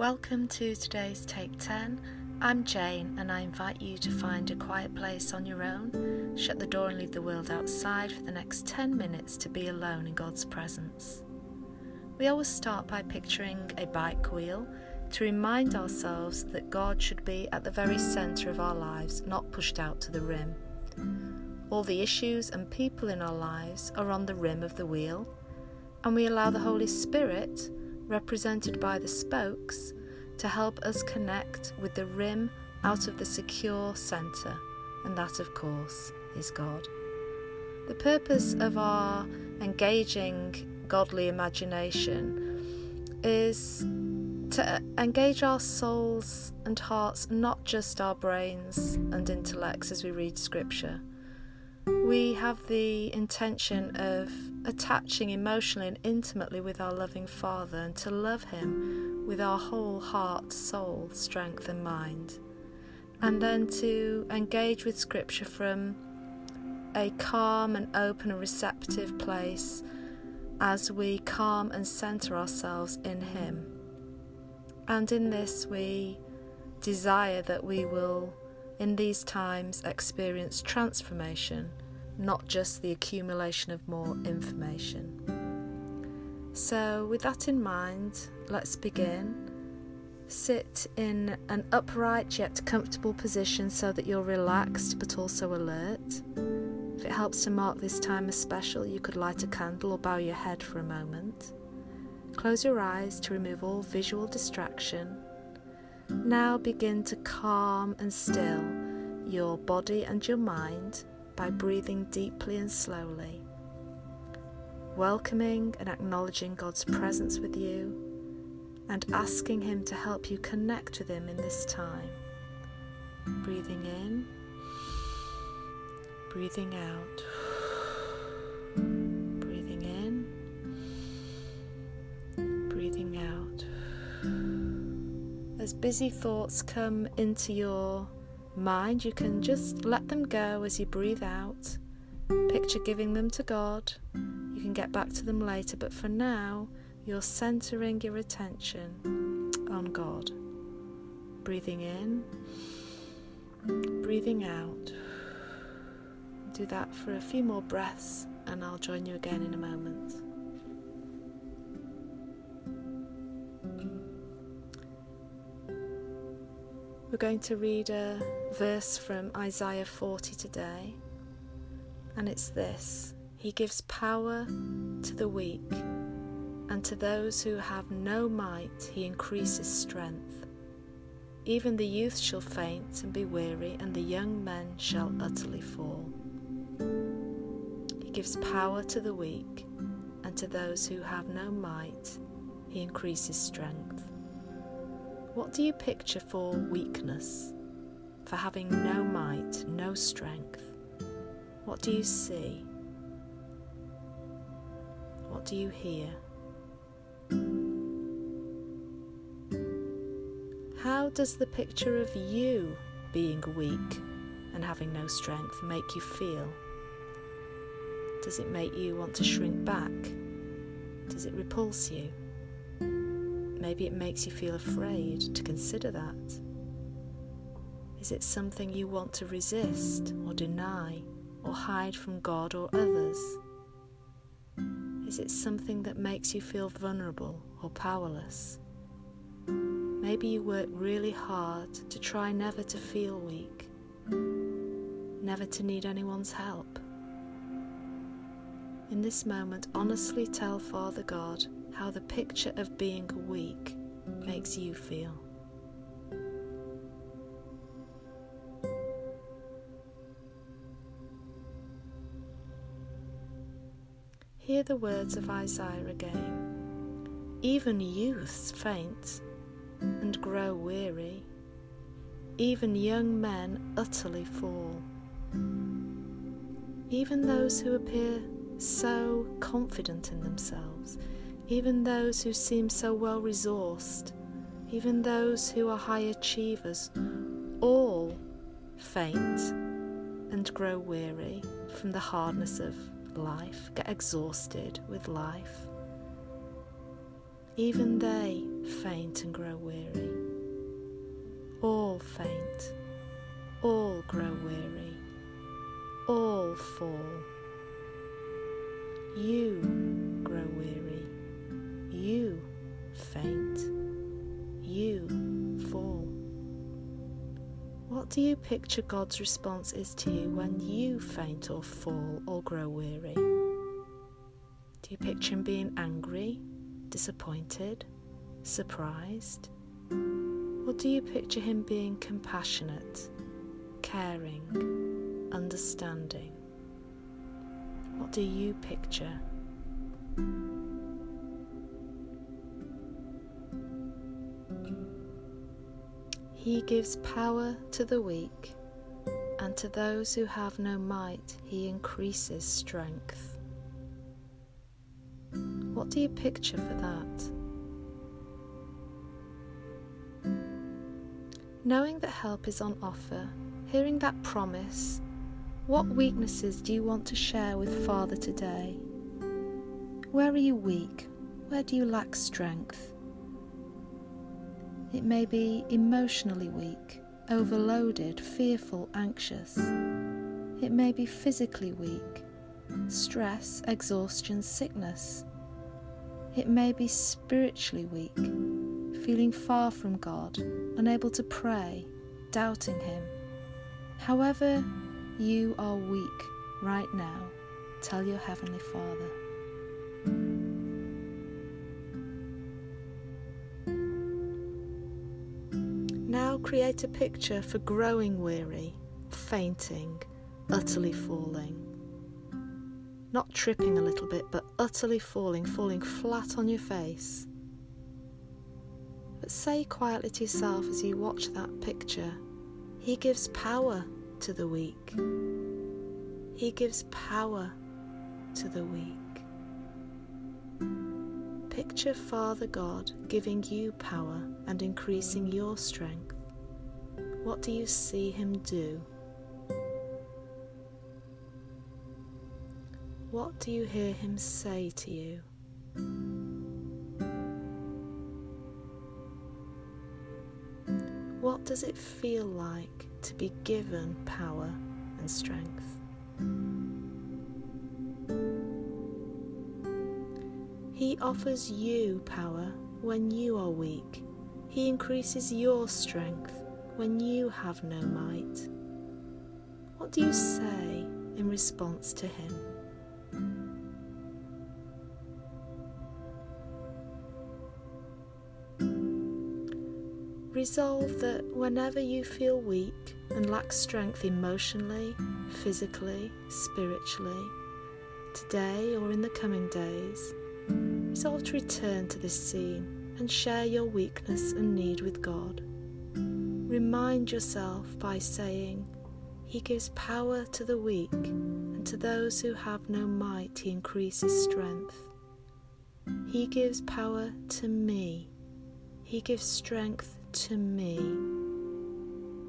Welcome to today's Take 10. I'm Jane, and I invite you to find a quiet place on your own, shut the door, and leave the world outside for the next 10 minutes to be alone in God's presence. We always start by picturing a bike wheel to remind ourselves that God should be at the very centre of our lives, not pushed out to the rim. All the issues and people in our lives are on the rim of the wheel, and we allow the Holy Spirit represented by the spokes, to help us connect with the rim out of the secure centre, and that, of course, is God. The purpose of our engaging godly imagination is to engage our souls and hearts, not just our brains and intellects as we read scripture. We have the intention of attaching emotionally and intimately with our loving Father and to love Him with our whole heart, soul, strength, and mind. And then to engage with Scripture from a calm and open and receptive place as we calm and centre ourselves in Him. And in this, we desire that we will, in these times, experience transformation not just the accumulation of more information. So, with that in mind, let's begin. Sit in an upright yet comfortable position so that you're relaxed but also alert. If it helps to mark this time as special, you could light a candle or bow your head for a moment. Close your eyes to remove all visual distraction. Now begin to calm and still your body and your mind by breathing deeply and slowly, welcoming and acknowledging God's presence with you, and asking Him to help you connect with Him in this time. Breathing in, breathing out, breathing in, breathing out. As busy thoughts come into your mind, you can just let them go as you breathe out. Picture giving them to God. You can get back to them later, but for now, you're centering your attention on God. Breathing in, breathing out. Do that for a few more breaths, and I'll join you again in a moment. Going to read a verse from Isaiah 40 today, and it's this He gives power to the weak, and to those who have no might, He increases strength. Even the youth shall faint and be weary, and the young men shall utterly fall. He gives power to the weak, and to those who have no might, He increases strength. What do you picture for weakness, for having no might, no strength? What do you see? What do you hear? How does the picture of you being weak and having no strength make you feel? Does it make you want to shrink back? Does it repulse you? Maybe it makes you feel afraid to consider that. Is it something you want to resist or deny or hide from God or others? Is it something that makes you feel vulnerable or powerless? Maybe you work really hard to try never to feel weak, never to need anyone's help. In this moment, honestly tell Father God how the picture of being weak makes you feel. Hear the words of Isaiah again. Even youths faint and grow weary, even young men utterly fall. Even those who appear so confident in themselves even those who seem so well resourced, even those who are high achievers, all faint and grow weary from the hardness of life, get exhausted with life. even they faint and grow weary. All faint, all grow weary, all fall. You you faint, you fall. What do you picture God's response is to you when you faint or fall or grow weary? Do you picture Him being angry, disappointed, surprised? Or do you picture Him being compassionate, caring, understanding? What do you picture? He gives power to the weak, and to those who have no might, he increases strength. What do you picture for that? Knowing that help is on offer, hearing that promise, what weaknesses do you want to share with Father today? Where are you weak? Where do you lack strength? It may be emotionally weak, overloaded, fearful, anxious. It may be physically weak, stress, exhaustion, sickness. It may be spiritually weak, feeling far from God, unable to pray, doubting Him. However, you are weak right now, tell your Heavenly Father. Create a picture for growing weary, fainting, utterly falling. Not tripping a little bit, but utterly falling, falling flat on your face. But say quietly to yourself as you watch that picture He gives power to the weak. He gives power to the weak. Picture Father God giving you power and increasing your strength. What do you see Him do? What do you hear Him say to you? What does it feel like to be given power and strength? He offers you power when you are weak. He increases your strength when you have no might. What do you say in response to Him? Resolve that whenever you feel weak and lack strength emotionally, physically, spiritually, today or in the coming days, Resolve to return to this scene and share your weakness and need with God. Remind yourself by saying, He gives power to the weak, and to those who have no might, He increases strength. He gives power to me. He gives strength to me.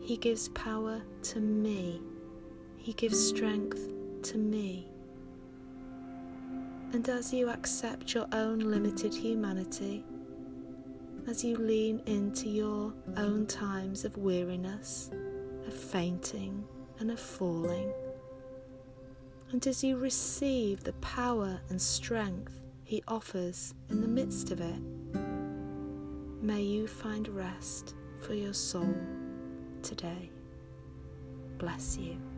He gives power to me. He gives strength to me. And as you accept your own limited humanity, as you lean into your own times of weariness, of fainting, and of falling, and as you receive the power and strength He offers in the midst of it, may you find rest for your soul today. Bless you.